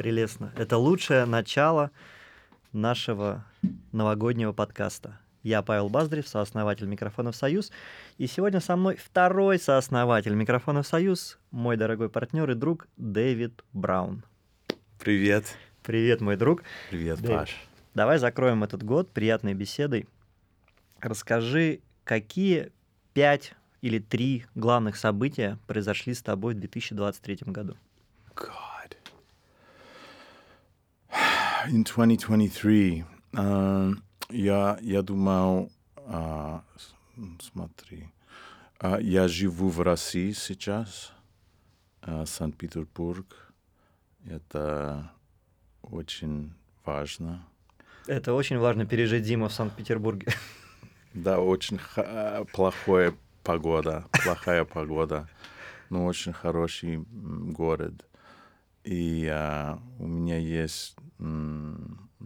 Прелестно. Это лучшее начало нашего новогоднего подкаста. Я Павел Баздрев, сооснователь микрофонов «Союз». И сегодня со мной второй сооснователь микрофонов «Союз», мой дорогой партнер и друг Дэвид Браун. Привет. Привет, мой друг. Привет, Дэвид. Паш. Давай закроем этот год приятной беседой. Расскажи, какие пять или три главных события произошли с тобой в 2023 году? God. In 2023 uh, я, я думал, uh, смотри, uh, я живу в России сейчас, uh, Санкт-Петербург. Это очень важно. Это очень важно пережить зиму в Санкт-Петербурге. Да, очень плохое погода, плохая погода, но очень хороший город. И а, у меня есть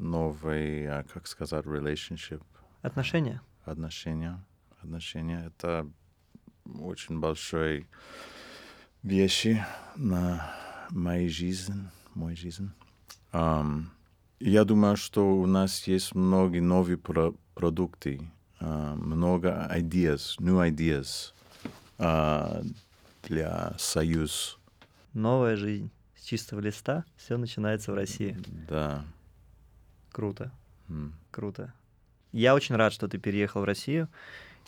новый, а, как сказать, relationship. Отношения. Отношения. Отношения. Это очень большой вещи на моей жизни, мой жизнь. Um, я думаю, что у нас есть многие новые про продукты, uh, много ideas, new ideas uh, для Союз. Новая жизнь с чистого листа, все начинается в России. Да. Круто. Mm. Круто. Я очень рад, что ты переехал в Россию.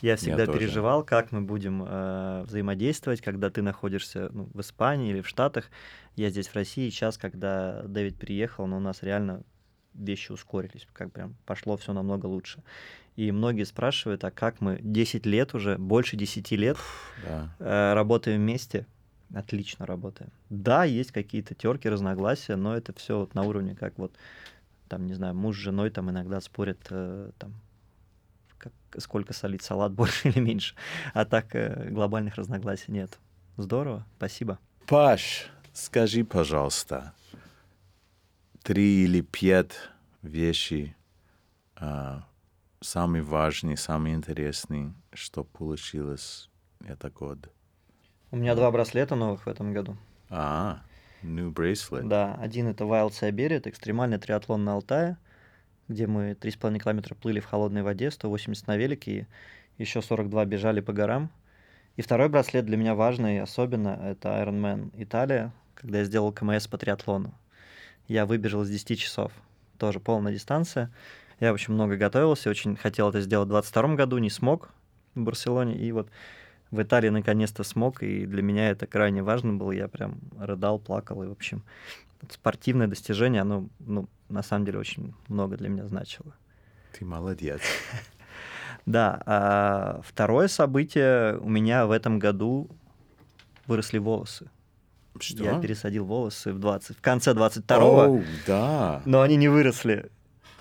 Я всегда Я переживал, тоже. как мы будем э, взаимодействовать, когда ты находишься ну, в Испании или в Штатах. Я здесь в России. Сейчас, когда Дэвид переехал, но ну, у нас реально вещи ускорились, как прям пошло все намного лучше. И многие спрашивают, а как мы 10 лет уже, больше 10 лет да. э, работаем вместе? Отлично работаем. Да, есть какие-то терки, разногласия, но это все вот на уровне, как вот, там, не знаю, муж с женой там иногда спорят, э, там, как, сколько солить салат, больше или меньше. А так э, глобальных разногласий нет. Здорово, спасибо. Паш, скажи, пожалуйста, три или пять вещей, э, самый важный, самый интересный, что получилось этот год? У меня два браслета новых в этом году. А, new bracelet. Да, один это Wild Siberia, это экстремальный триатлон на Алтае, где мы 3,5 километра плыли в холодной воде, 180 на велике и еще 42 бежали по горам. И второй браслет для меня важный, особенно, это Ironman Италия, когда я сделал КМС по триатлону. Я выбежал из 10 часов, тоже полная дистанция. Я, в общем, много готовился, очень хотел это сделать в 22 году, не смог в Барселоне. И вот в Италии наконец-то смог, и для меня это крайне важно было. Я прям рыдал, плакал, и, в общем, спортивное достижение, оно, ну, на самом деле, очень много для меня значило. Ты молодец. Да. А второе событие у меня в этом году выросли волосы. Что? Я пересадил волосы в 20, в конце 22-го. Oh, да. Но они не выросли.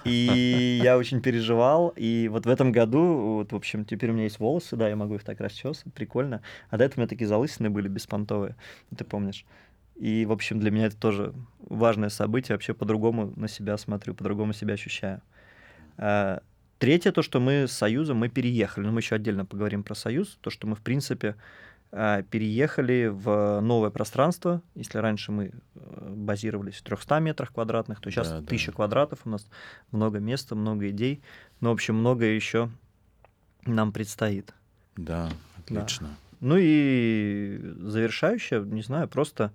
И я очень переживал. И вот в этом году, вот, в общем, теперь у меня есть волосы, да, я могу их так расчесывать, прикольно. А до этого у меня такие залысины были беспонтовые, ты помнишь. И, в общем, для меня это тоже важное событие. Вообще по-другому на себя смотрю, по-другому себя ощущаю. А, третье, то, что мы с Союзом, мы переехали. Но мы еще отдельно поговорим про Союз. То, что мы, в принципе, переехали в новое пространство. Если раньше мы э, базировались в 300 метрах квадратных, то сейчас да, 1000 да. квадратов, у нас много места, много идей. Но, в общем, многое еще нам предстоит. Да, отлично. Да. Ну и завершающее, не знаю, просто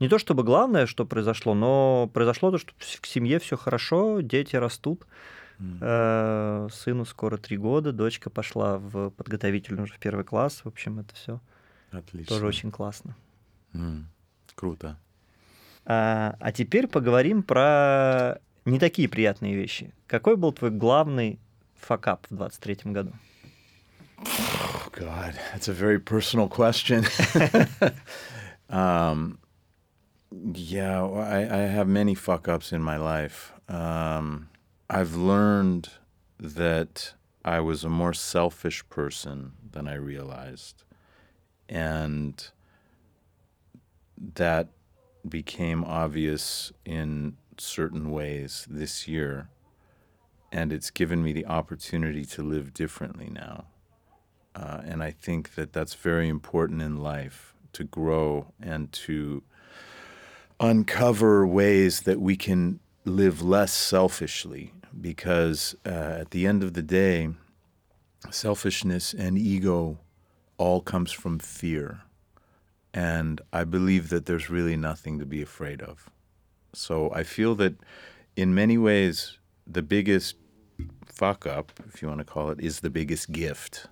не то чтобы главное, что произошло, но произошло то, что в семье все хорошо, дети растут. Mm. Сыну скоро три года, дочка пошла в подготовительный уже в первый класс. В общем, это все Отлично. Тоже очень классно. Mm, круто. А, а теперь поговорим про не такие приятные вещи. Какой был твой главный факап в 23 году? Oh, God, that's a very personal question. um, yeah, I, I have many fuck ups in my life. Um, I've learned that I was a more selfish person than I realized. And that became obvious in certain ways this year. And it's given me the opportunity to live differently now. Uh, and I think that that's very important in life to grow and to uncover ways that we can live less selfishly because uh, at the end of the day, selfishness and ego all comes from fear. And I believe that there's really nothing to be afraid of. So I feel that in many ways, the biggest fuck up, if you want to call it, is the biggest gift.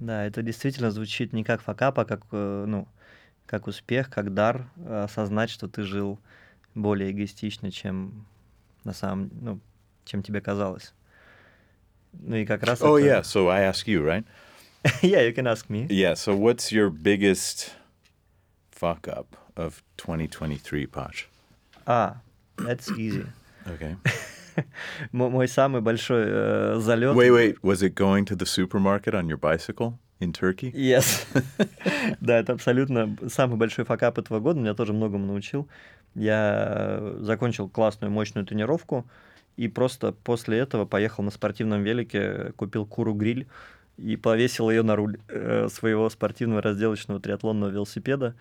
Да, это действительно звучит не как факап, а как, э, ну, как успех, как дар э, осознать, что ты жил более эгоистично, чем на самом, ну, чем тебе казалось. Ну и как раз Oh, это- yeah. So I ask you, right? yeah, you can ask me. Yeah. So what's your biggest fuck up of 2023, Posh? А, that's easy. Okay. Мо- Мой самый большой э, залет. Wait, wait. Was it going to the supermarket on your bicycle in Turkey? Yes. да, это абсолютно самый большой факап этого года. Меня тоже многому научил. Я закончил классную, мощную тренировку и просто после этого поехал на спортивном велике, купил куру-гриль и повесил ее на руль э, своего спортивного разделочного триатлонного велосипеда.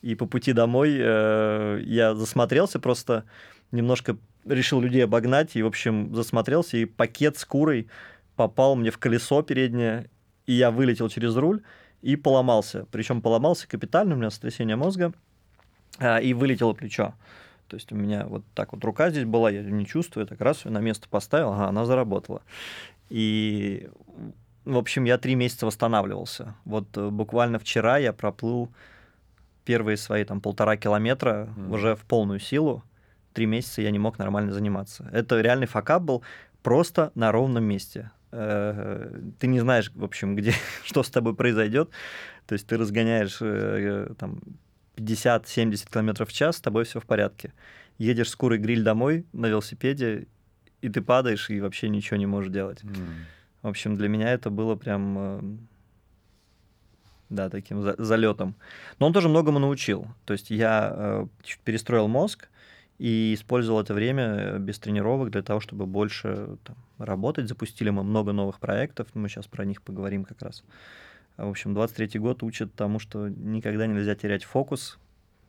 И по пути домой э, я засмотрелся просто, немножко решил людей обогнать, и, в общем, засмотрелся, и пакет с курой попал мне в колесо переднее, и я вылетел через руль и поломался. Причем поломался капитально, у меня сотрясение мозга, а, и вылетело плечо. То есть у меня вот так вот рука здесь была, я не чувствую, так раз ее на место поставил, ага, она заработала. И, в общем, я три месяца восстанавливался. Вот э, буквально вчера я проплыл первые свои там полтора километра Мгм. уже в полную силу. Три месяца я не мог нормально заниматься. Это реальный факап был просто на ровном месте. Э, Ты не знаешь, в общем, где, что с тобой произойдет. То есть ты разгоняешь э, там 50-70 километров в час, с тобой все в порядке. Едешь с курой гриль домой на велосипеде, и ты падаешь, и вообще ничего не можешь делать. В общем, для меня это было прям, э, да, таким за- залетом. Но он тоже многому научил. То есть я э, перестроил мозг и использовал это время э, без тренировок для того, чтобы больше там, работать. Запустили мы много новых проектов, мы сейчас про них поговорим как раз. В общем, 23-й год учит тому, что никогда нельзя терять фокус.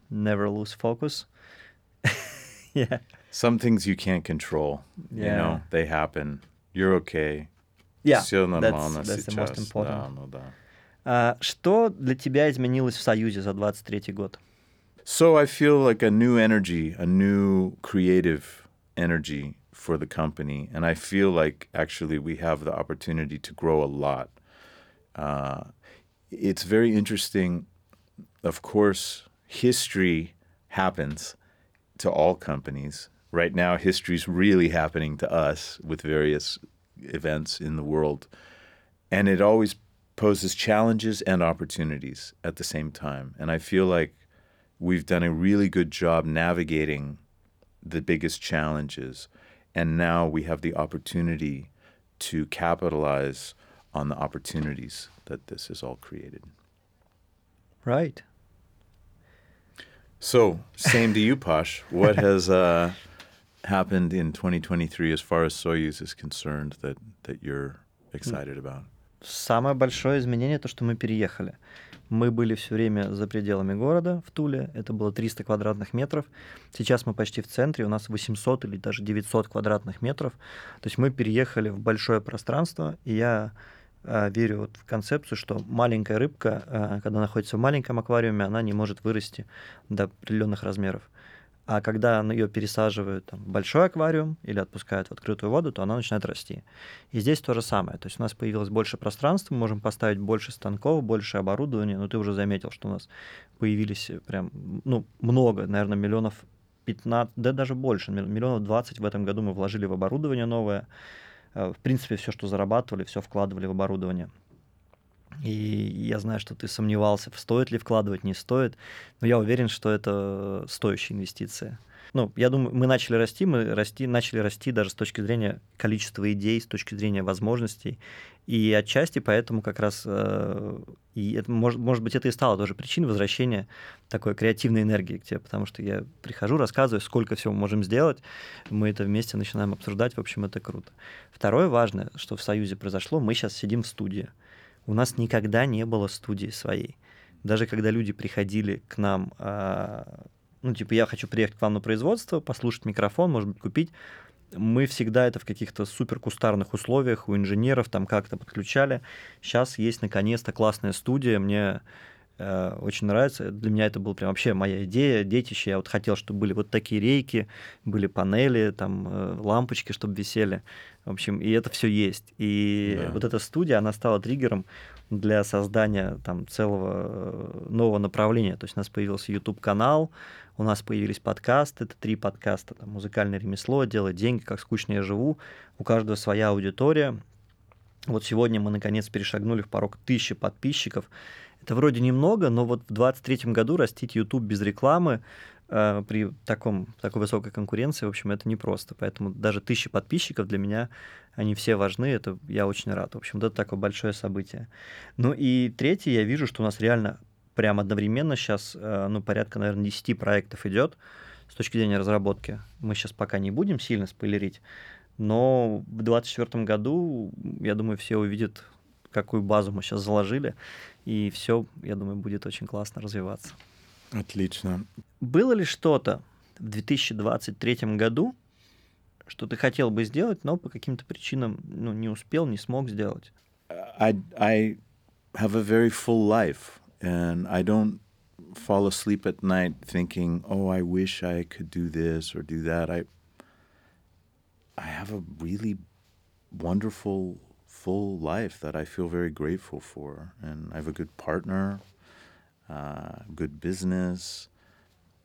Never lose focus. Yeah. Some things you can't control. You Yeah. know, they happen. You're okay. Yeah, Все нормально that's, that's the most сейчас. important. Да, ну да. А, что для тебя изменилось в Союзе за 23-й год? So I feel like a new energy, a new creative energy for the company. And I feel like actually we have the opportunity to grow a lot. Uh, it's very interesting. Of course, history happens to all companies. Right now, history's really happening to us with various events in the world. And it always poses challenges and opportunities at the same time. And I feel like we've done a really good job navigating the biggest challenges. And now we have the opportunity to capitalize on the opportunities that this has all created. Right. So, same to you, Posh. What has uh, happened in 2023 as far as Soyuz is concerned that, that you're excited about? Самое большое изменение то, что мы переехали. Мы были все время за пределами города в Туле, это было 300 квадратных метров. Сейчас мы почти в центре, у нас 800 или даже 900 квадратных метров. То есть мы переехали в большое пространство, и я э, верю вот в концепцию, что маленькая рыбка, э, когда находится в маленьком аквариуме, она не может вырасти до определенных размеров. А когда ее пересаживают там, в большой аквариум или отпускают в открытую воду, то она начинает расти. И здесь то же самое. То есть у нас появилось больше пространства, мы можем поставить больше станков, больше оборудования. Ну, ты уже заметил, что у нас появились э, прям, ну, много, наверное, миллионов 15, да даже больше, мил- миллионов 20 в этом году мы вложили в оборудование новое. Э, В принципе, все, что зарабатывали, все вкладывали в оборудование. И я знаю, что ты сомневался, стоит ли вкладывать, не стоит, но я уверен, что это стоящая инвестиция. Ну, я думаю, мы начали расти, мы расти, начали расти даже с точки зрения количества идей, с точки зрения возможностей. И отчасти поэтому как раз, э, и это, может, может быть, это и стало тоже причиной возвращения такой креативной энергии к тебе, потому что я прихожу, рассказываю, сколько всего мы можем сделать, мы это вместе начинаем обсуждать, в общем, это круто. Второе важное, что в Союзе произошло, мы сейчас сидим в студии. У нас никогда не было студии своей. Даже когда люди приходили к нам а, ну, типа, я хочу приехать к вам на производство, послушать микрофон, может быть, купить. Мы всегда это в каких-то супер кустарных условиях у инженеров там как-то подключали. Сейчас есть наконец-то классная студия. Мне очень нравится. Для меня это была прям вообще моя идея, детище. Я вот хотел, чтобы были вот такие рейки, были панели, там э, лампочки, чтобы висели. В общем, и это все есть. И да. вот эта студия, она стала триггером для создания там целого э, нового направления. То есть у нас появился YouTube-канал, у нас появились подкасты, это три подкаста, там, музыкальное ремесло, делать деньги, как скучно я живу. У каждого своя аудитория. Вот сегодня мы наконец перешагнули в порог тысячи подписчиков. Это вроде немного, но вот в 2023 году растить YouTube без рекламы э, при таком, такой высокой конкуренции, в общем, это непросто. Поэтому даже тысячи подписчиков для меня, они все важны, это я очень рад. В общем, это такое большое событие. Ну и третье, я вижу, что у нас реально прям одновременно сейчас, э, ну, порядка, наверное, 10 проектов идет с точки зрения разработки. Мы сейчас пока не будем сильно спойлерить, но в 2024 году, я думаю, все увидят, какую базу мы сейчас заложили, и все, я думаю, будет очень классно развиваться. Отлично. Было ли что-то в 2023 году, что ты хотел бы сделать, но по каким-то причинам ну, не успел, не смог сделать? I, I have a very full life. and I don't fall asleep at night thinking, "Oh, I wish I could do this or do that." I I have a really wonderful full life that I feel very grateful for, and I have a good partner, uh, good business.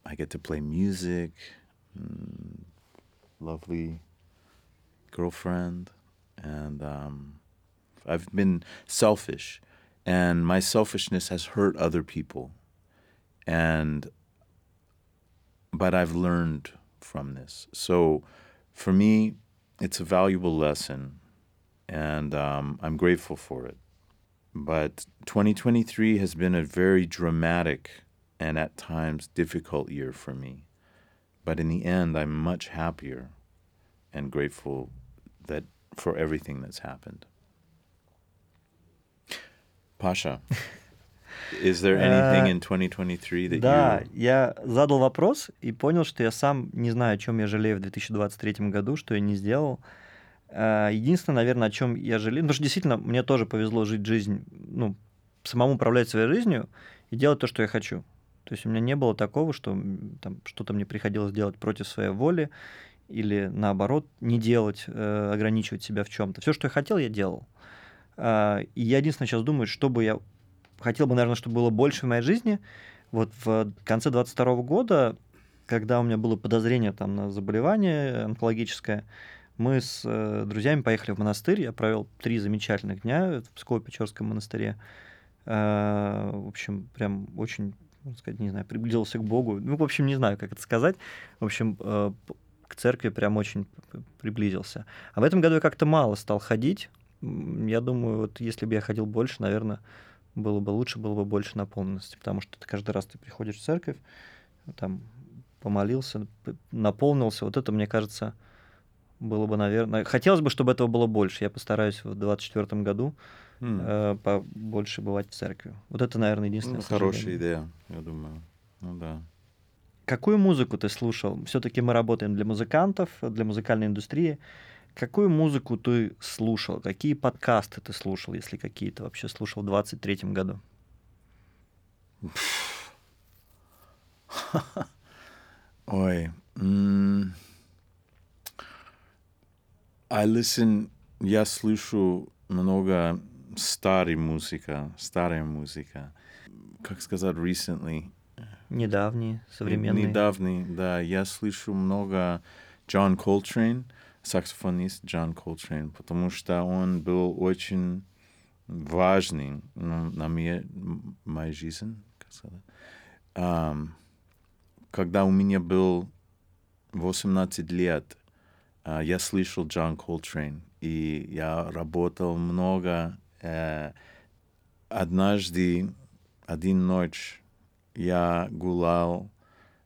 I get to play music, mm, lovely girlfriend, and um, I've been selfish. And my selfishness has hurt other people. And but i've learned from this. So for me it's a valuable lesson and um, i'm grateful for it but 2023 has been a very dramatic and at times difficult year for me but in the end i'm much happier and grateful that for everything that's happened Pasha, is there anything in 2023 that Да, you... я задал вопрос и понял, что я сам не знаю, о чем я жалею в 2023 году, что я не сделал. Единственное, наверное, о чем я жалею, потому что действительно мне тоже повезло жить жизнь, ну, самому управлять своей жизнью и делать то, что я хочу. То есть у меня не было такого, что там что-то мне приходилось делать против своей воли или наоборот не делать, э, ограничивать себя в чем-то. Все, что я хотел, я делал. А, и я единственное сейчас думаю, что бы я хотел бы, наверное, чтобы было больше в моей жизни. Вот в конце 22 года, когда у меня было подозрение там на заболевание онкологическое, мы с э, друзьями поехали в монастырь. Я провел три замечательных дня в Псково-Печорском монастыре. Э, в общем, прям очень, можно сказать, не знаю, приблизился к Богу. Ну, в общем, не знаю, как это сказать. В общем, э, к церкви прям очень приблизился. А в этом году я как-то мало стал ходить. Я думаю, вот если бы я ходил больше, наверное, было бы лучше, было бы больше наполненности, потому что ты каждый раз ты приходишь в церковь, там помолился, наполнился. Вот это, мне кажется, было бы, наверное... Хотелось бы, чтобы этого было больше. Я постараюсь в 2024 году mm. э, побольше бывать в церкви. Вот это, наверное, единственное. Ну, хорошая идея, я думаю. Ну да. Какую музыку ты слушал? Все-таки мы работаем для музыкантов, для музыкальной индустрии. Какую музыку ты слушал? Какие подкасты ты слушал, если какие-то вообще слушал в 23 году? Ой. Mm. I listen, я слышу много старой музыки, старая музыка. Как сказать, recently? Недавние, современные. Недавние, да. Я слышу много Джон Колтрейн саксофонист Джон Колтрейн, потому что он был очень важный ну, на мне, моей жизни, как сказать. Um, когда у меня был 18 лет, я слышал Джон Колтрейн, и я работал много. Uh, однажды, один ночь, я гулял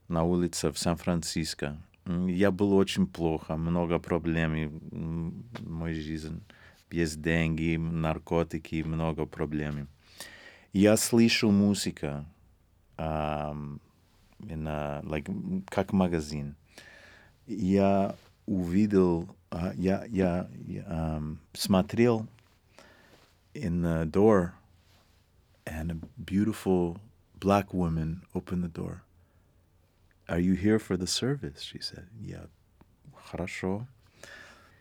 на улице в Сан-Франциско, я был очень плохо, много проблем в моей жизни. Без деньги, наркотики, много проблем. Я слышал музыку, in a, like как магазин. Я увидел, а, я, я, я, ам, смотрел in the door, and a beautiful black woman opened the door. Are you here for the service? She said. Yeah. Хорошо.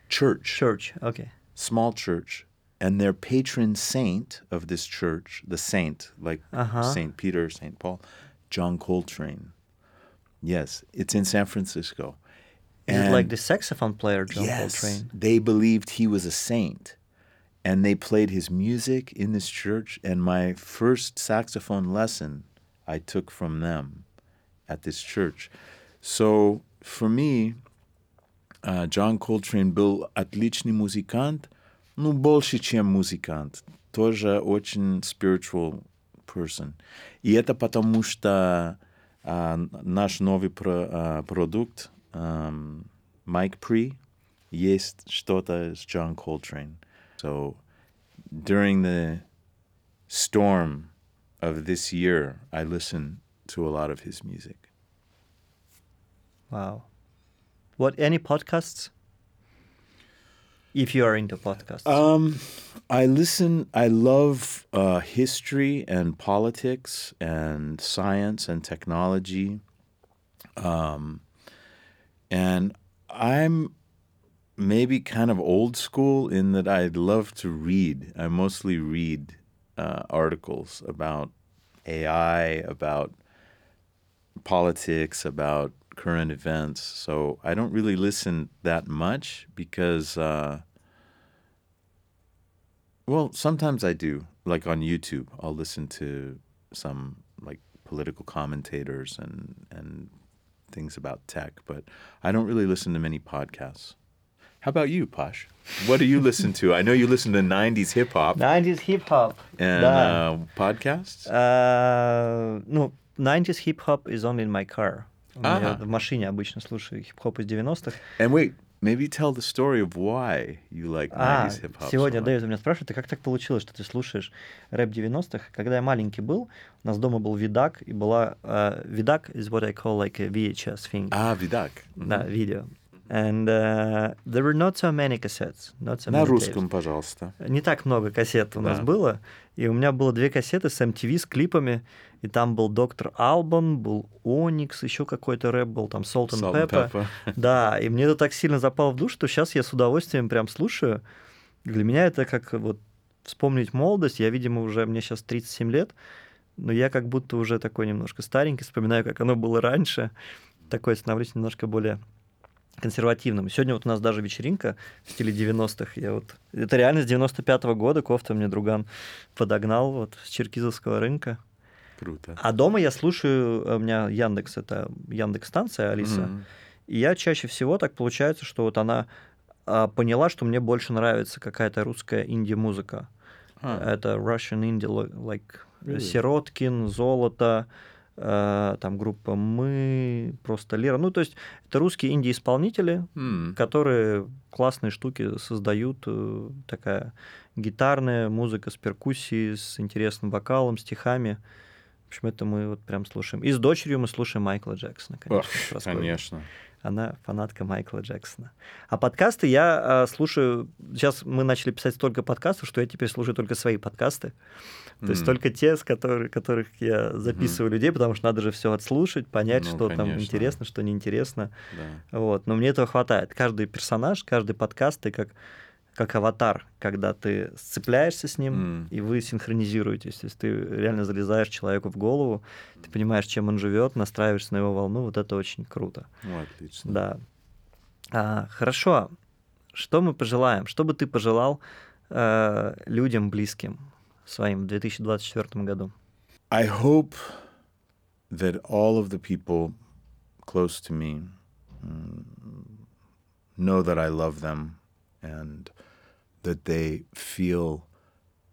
Church Church, окей. small church, and their patron saint of this church, the saint, like Uh-huh. Saint Peter, Saint Paul, John Coltrane. Yes, it's in San Francisco. Is it like And- the saxophone player John yes, Coltrane? they believed he was a saint, and they played his music in this church. And my first saxophone lesson I took from them at this church. So for me, uh, John Coltrane был отличный музыкант, ну, больше, чем музыкант. Тоже очень spiritual person. И это потому, что а, наш новый про- а, продукт, um, Mike Pre jest Stota is John Coltrane. So during the storm of this year, I listen to a lot of his music. Wow. What any podcasts? If you are into podcasts, um, I listen. I love uh, history and politics and science and technology. Um, and I'm maybe kind of old school in that I love to read. I mostly read uh, articles about AI, about politics, about current events. So I don't really listen that much because, uh, well, sometimes I do. Like on YouTube, I'll listen to some like political commentators and and things about tech, but I don't really listen to many podcasts. How about you, Posh? What do you listen to? I know you listen to 90s hip hop 90s hip-hop. and да. uh, podcasts. А, ну, 90s hip-hop is only in my car. У меня Ага. в машине обычно слушаю хип-хоп из 90-х. And wait, maybe tell the story of why you like 90s А, hip hop. сегодня so. Дэвид у меня спрашивает, а как так получилось, что ты слушаешь рэп 90-х? Когда я маленький был, у нас дома был видак, и была... э, видак is what I call like a VHS thing. Ah, Vidak. Да, видео. And uh, there were not so many cassettes. Not so На many русском, tapes. пожалуйста. Не так много кассет у нас Да. было. И у меня было две кассеты с MTV с клипами. И там был Доктор Албан, был Оникс, еще какой-то рэп был, там Salt and Salt and Pepper. Pepper. Да, и мне это так сильно запало в душу, что сейчас я с удовольствием прям слушаю. Для меня это как вот вспомнить молодость. Я, видимо, уже, мне сейчас 37 лет, но я как будто уже такой немножко старенький, вспоминаю, как оно было раньше. Такой становлюсь немножко более консервативным. Сегодня вот у нас даже вечеринка в стиле 90-х. Я вот... Это реально с 95-го года кофта мне друган подогнал вот с Черкизовского рынка. Круто. А дома я слушаю, у меня Яндекс, это Яндекс станция Алиса. Мгм. И я чаще всего так получается, что вот она а, поняла, что мне больше нравится какая-то русская инди-музыка. А, Это Russian indie, li- like Really? Сироткин, Золото, там группа Мы, просто Лера. Ну, то есть это русские инди-исполнители, м, которые классные штуки создают, э, такая гитарная музыка с перкуссией, с интересным вокалом, стихами. В общем, это мы вот прям слушаем. И с дочерью мы слушаем Майкла Джексона, конечно. ох, конечно. Она фанатка Майкла Джексона. А подкасты я э, слушаю... Сейчас мы начали писать столько подкастов, что я теперь слушаю только свои подкасты. То есть М. только те, с которых, которых я записываю людей, потому что надо же все отслушать, понять, Ну, что там конечно. интересно, что неинтересно. Да. Вот. Но мне этого хватает. Каждый персонаж, каждый подкаст, ты как, как аватар, когда ты сцепляешься с ним, М. и вы синхронизируетесь. То есть ты реально залезаешь человеку в голову, ты понимаешь, чем он живет, настраиваешься на его волну. Вот это очень круто. Ну, отлично. Да. А, хорошо. Что мы пожелаем? Что бы ты пожелал э, людям близким своим в 2024 году? I hope that all of the people close to me mm, know that I love them and that they feel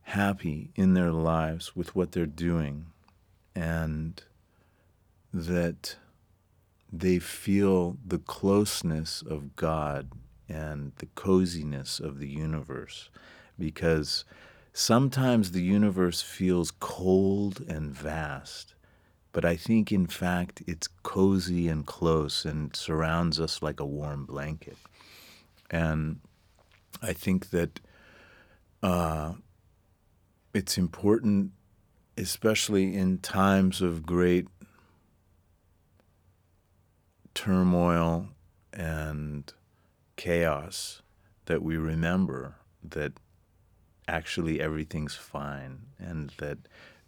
happy in their lives with what they're doing and that they feel the closeness of God and the coziness of the universe because sometimes the universe feels cold and vast but I think in fact it's cozy and close and surrounds us like a warm blanket. And I think that uh, it's important, especially in times of great turmoil and chaos, that we remember that actually everything's fine and that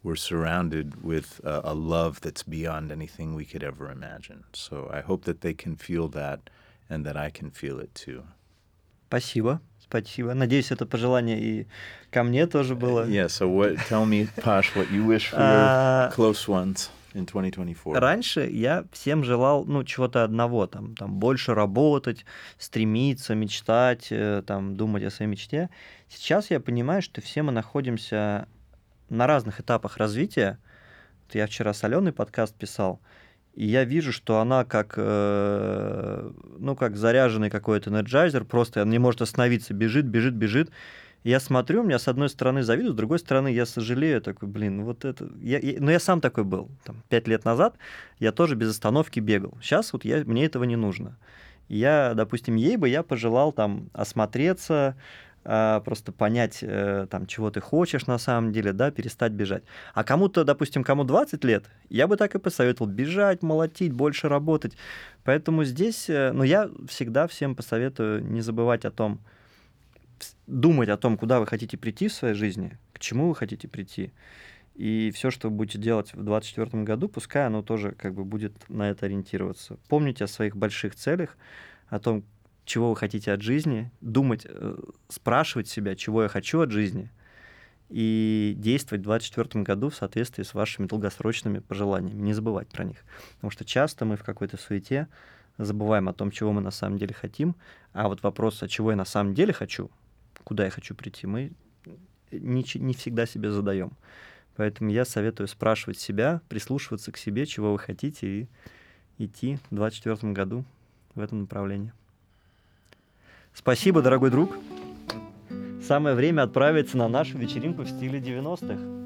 we're surrounded with a, a, love that's beyond anything we could ever imagine. So I hope that they can feel that and that I can feel it too. Спасибо. Спасибо. Надеюсь, это пожелание и ко мне тоже было. Yeah, so what, tell me, Pash, what you wish for your close ones in 2024. Раньше я всем желал, ну, чего-то одного, там, там, больше работать, стремиться, мечтать, э, там, думать о своей мечте. Сейчас я понимаю, что все мы находимся на разных этапах развития. Вот я вчера с Аленой подкаст писал, и я вижу, что она как, э, ну, как заряженный какой-то энерджайзер, просто не может остановиться, бежит, бежит, бежит. Я смотрю, у меня с одной стороны завидую, с другой стороны я сожалею, такой, блин, ну вот это... Я, я, ну, я сам такой был. Там, пять лет назад я тоже без остановки бегал. Сейчас вот я, мне этого не нужно. Я, допустим, ей бы я пожелал там осмотреться, просто понять, э, там, чего ты хочешь на самом деле, да, перестать бежать. А кому-то, допустим, кому 20 лет, я бы так и посоветовал бежать, молотить, больше работать. Поэтому здесь, э, ну, я всегда всем посоветую не забывать о том, думать о том, куда вы хотите прийти в своей жизни, к чему вы хотите прийти. И все, что вы будете делать в 2024 году, пускай оно тоже как бы будет на это ориентироваться. Помните о своих больших целях, о том, чего вы хотите от жизни, думать, э, спрашивать себя, чего я хочу от жизни, и действовать в 2024 году в соответствии с вашими долгосрочными пожеланиями, не забывать про них. Потому что часто мы в какой-то суете забываем о том, чего мы на самом деле хотим, а вот вопрос, а чего я на самом деле хочу, куда я хочу прийти, мы не, не всегда себе задаем. Поэтому я советую спрашивать себя, прислушиваться к себе, чего вы хотите, и идти в 2024 году в этом направлении. Спасибо, дорогой друг. Самое время отправиться на нашу вечеринку в стиле 90-х.